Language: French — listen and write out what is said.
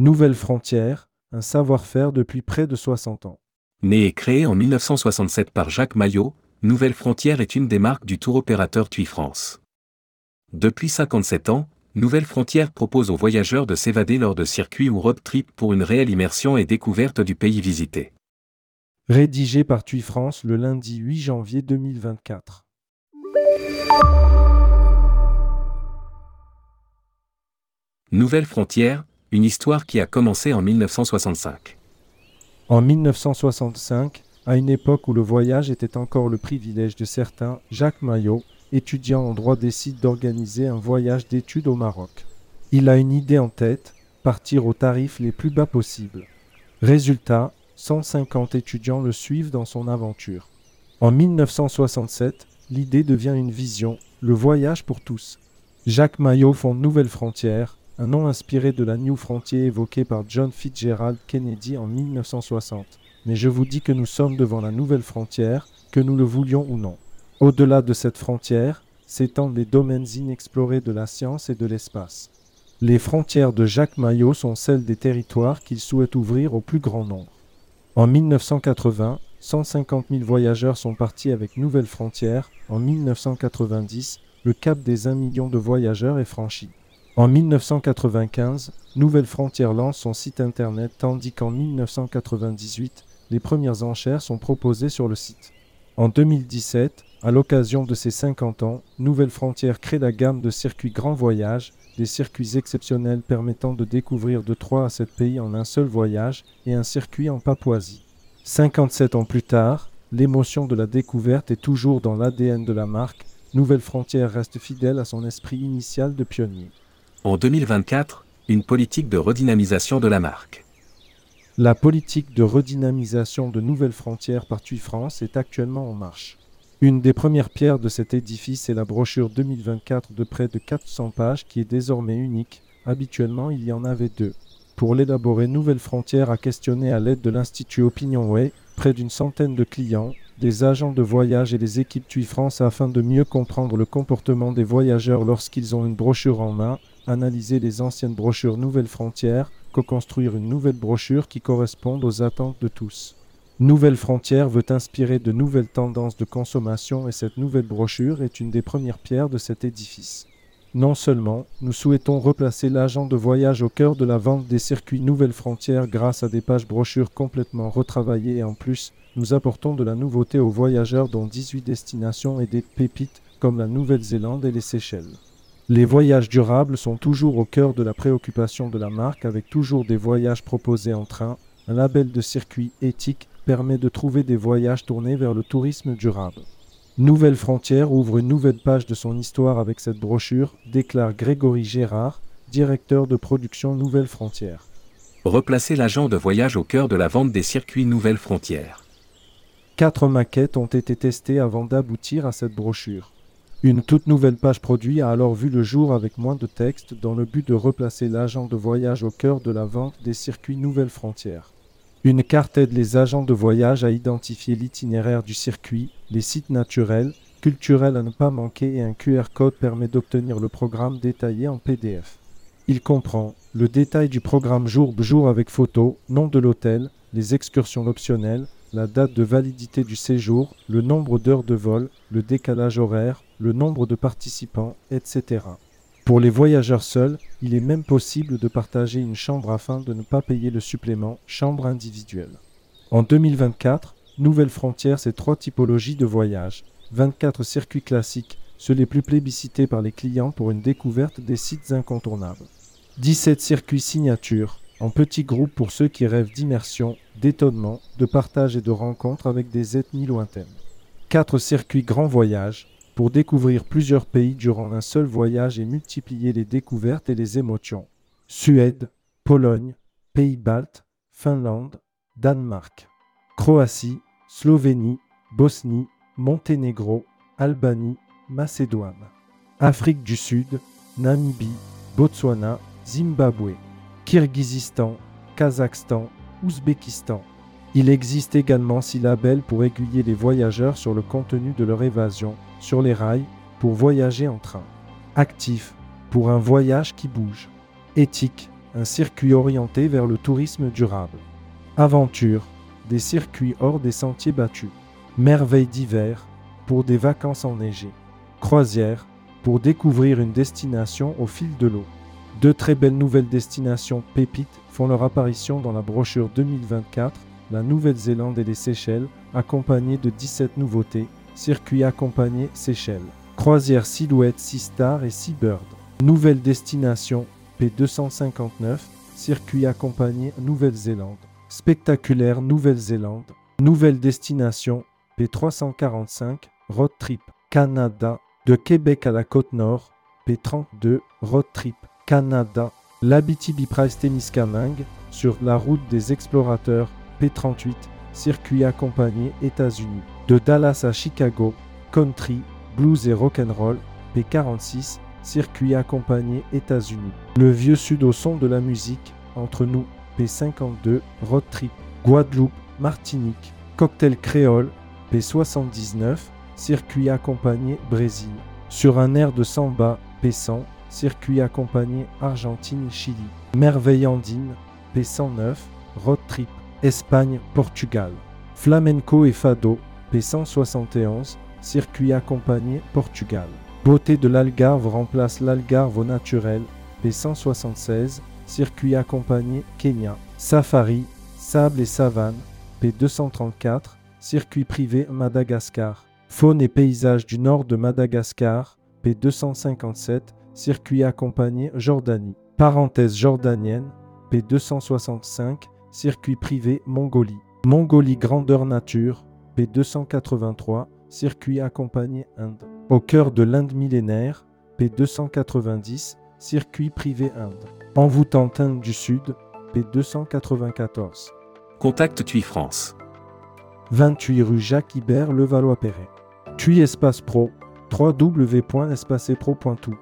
Nouvelle Frontière, un savoir-faire depuis près de 60 ans. Né et créé en 1967 par Jacques Maillot, Nouvelle Frontière est une des marques du tour opérateur TUI France. Depuis 57 ans, Nouvelle Frontière propose aux voyageurs de s'évader lors de circuits ou road trips pour une réelle immersion et découverte du pays visité. Rédigé par TUI France le lundi 8 janvier 2024. Nouvelle Frontière, une histoire qui a commencé en 1965. En 1965, à une époque où le voyage était encore le privilège de certains, Jacques Maillot, étudiant en droit, décide d'organiser un voyage d'études au Maroc. Il a une idée en tête, partir aux tarifs les plus bas possibles. Résultat, 150 étudiants le suivent dans son aventure. En 1967, l'idée devient une vision, le voyage pour tous. Jacques Maillot fonde Nouvelle Frontière, un nom inspiré de la New Frontier évoqué par John Fitzgerald Kennedy en 1960. Mais je vous dis que nous sommes devant la nouvelle frontière, que nous le voulions ou non. Au-delà de cette frontière, s'étendent les domaines inexplorés de la science et de l'espace. Les frontières de Jacques Maillot sont celles des territoires qu'il souhaite ouvrir au plus grand nombre. En 1980, 150 000 voyageurs sont partis avec Nouvelle Frontière. En 1990, le cap des 1 million de voyageurs est franchi. En 1995, Nouvelle Frontière lance son site internet tandis qu'en 1998, les premières enchères sont proposées sur le site. En 2017, à l'occasion de ses 50 ans, Nouvelle Frontière crée la gamme de circuits Grand Voyage, des circuits exceptionnels permettant de découvrir de 3 à 7 pays en un seul voyage et un circuit en Papouasie. 57 ans plus tard, l'émotion de la découverte est toujours dans l'ADN de la marque. Nouvelle Frontière reste fidèle à son esprit initial de pionnier. En 2024, une politique de redynamisation de la marque. La politique de redynamisation de Nouvelle Frontière par TUI France est actuellement en marche. Une des premières pierres de cet édifice est la brochure 2024 de près de 400 pages qui est désormais unique. Habituellement, il y en avait deux. Pour l'élaborer, Nouvelle Frontière a questionné à l'aide de l'Institut OpinionWay près d'une centaine de clients, des agents de voyage et les équipes TUI France afin de mieux comprendre le comportement des voyageurs lorsqu'ils ont une brochure en main analyser les anciennes brochures Nouvelles Frontières, co-construire une nouvelle brochure qui corresponde aux attentes de tous. Nouvelle Frontières veut inspirer de nouvelles tendances de consommation et cette nouvelle brochure est une des premières pierres de cet édifice. Non seulement, nous souhaitons replacer l'agent de voyage au cœur de la vente des circuits Nouvelles Frontières grâce à des pages brochures complètement retravaillées et en plus, nous apportons de la nouveauté aux voyageurs dans 18 destinations et des pépites comme la Nouvelle-Zélande et les Seychelles. Les voyages durables sont toujours au cœur de la préoccupation de la marque avec toujours des voyages proposés en train. Un label de circuit éthique permet de trouver des voyages tournés vers le tourisme durable. Nouvelle Frontière ouvre une nouvelle page de son histoire avec cette brochure, déclare Grégory Gérard, directeur de production Nouvelle Frontière. Replacer l'agent de voyage au cœur de la vente des circuits Nouvelle Frontière. Quatre maquettes ont été testées avant d'aboutir à cette brochure. Une toute nouvelle page produit a alors vu le jour avec moins de texte dans le but de replacer l'agent de voyage au cœur de la vente des circuits Nouvelles Frontières. Une carte aide les agents de voyage à identifier l'itinéraire du circuit, les sites naturels, culturels à ne pas manquer et un QR code permet d'obtenir le programme détaillé en PDF. Il comprend le détail du programme jour jour avec photo, nom de l'hôtel, les excursions optionnelles, la date de validité du séjour, le nombre d'heures de vol, le décalage horaire, le nombre de participants, etc. Pour les voyageurs seuls, il est même possible de partager une chambre afin de ne pas payer le supplément chambre individuelle. En 2024, Nouvelle Frontière, c'est trois typologies de voyages, 24 circuits classiques, ceux les plus plébiscités par les clients pour une découverte des sites incontournables. 17 circuits signatures, en petits groupes pour ceux qui rêvent d'immersion, d'étonnement, de partage et de rencontres avec des ethnies lointaines. 4 circuits grands voyages, pour découvrir plusieurs pays durant un seul voyage et multiplier les découvertes et les émotions. Suède, Pologne, Pays-Baltes, Finlande, Danemark, Croatie, Slovénie, Bosnie, Monténégro, Albanie, Macédoine, Afrique du Sud, Namibie, Botswana, Zimbabwe, Kirghizistan, Kazakhstan, Ouzbékistan. Il existe également six labels pour aiguiller les voyageurs sur le contenu de leur évasion sur les rails pour voyager en train. Actif pour un voyage qui bouge. Éthique, un circuit orienté vers le tourisme durable. Aventure, des circuits hors des sentiers battus. Merveilles d'hiver, pour des vacances enneigées. Croisière, pour découvrir une destination au fil de l'eau. Deux très belles nouvelles destinations pépites font leur apparition dans la brochure 2024, la Nouvelle-Zélande et les Seychelles, accompagnées de 17 nouveautés, circuit accompagné Seychelles. Croisière Silhouette Sea Star et Seabird. Nouvelle destination P259, circuit accompagné Nouvelle-Zélande. Spectaculaire Nouvelle-Zélande. Nouvelle destination P345, Road Trip Canada. De Québec à la côte nord, P32, Road Trip Canada. L'Abitibi Price Témiscamingue, sur la route des explorateurs, P38, circuit accompagné États-Unis. De Dallas à Chicago, Country, Blues et Rock'n'Roll, P46, circuit accompagné États-Unis. Le vieux sud au son de la musique, entre nous, P52, Road Trip, Guadeloupe, Martinique, Cocktail Créole, P79, circuit accompagné Brésil. Sur un air de samba, P100, circuit accompagné Argentine-Chili. Merveille andine, P109, Road Trip, Espagne-Portugal. Flamenco et Fado, P171, circuit accompagné Portugal. Beauté de l'Algarve remplace l'Algarve au naturel, P176, circuit accompagné Kenya. Safari, sable et savane, P234, circuit privé Madagascar. Faune et paysages du nord de Madagascar, P257, circuit accompagné Jordanie. Parenthèse jordanienne, P265, circuit privé Mongolie. Mongolie grandeur nature, P283, circuit accompagné Inde. Au cœur de l'Inde millénaire, P290, circuit privé Inde. Envoûtante Inde du Sud, P294. Contact TUI France. 28 rue Jacques Ibert, Levallois-Perret. TUI Espace Pro, www.espacepro.tout.